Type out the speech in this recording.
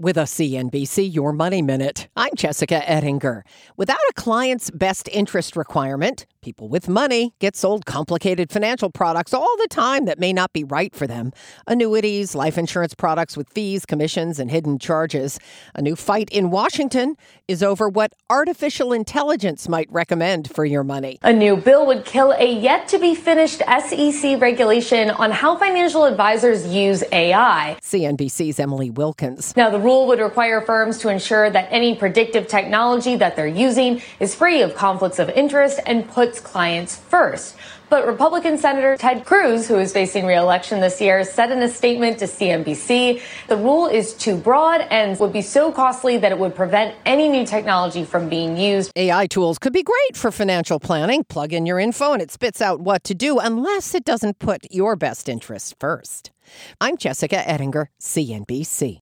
With a CNBC Your Money Minute, I'm Jessica Ettinger. Without a client's best interest requirement, people with money get sold complicated financial products all the time that may not be right for them. Annuities, life insurance products with fees, commissions, and hidden charges. A new fight in Washington is over what artificial intelligence might recommend for your money. A new bill would kill a yet to be finished SEC regulation on how financial advisors use AI. CNBC's Emily Wilkins. Now, the rule would require firms to ensure that any predictive technology that they're using is free of conflicts of interest and puts clients first. But Republican Senator Ted Cruz, who is facing re-election this year, said in a statement to CNBC, the rule is too broad and would be so costly that it would prevent any new technology from being used. AI tools could be great for financial planning. Plug in your info and it spits out what to do unless it doesn't put your best interests first. I'm Jessica Ettinger, CNBC.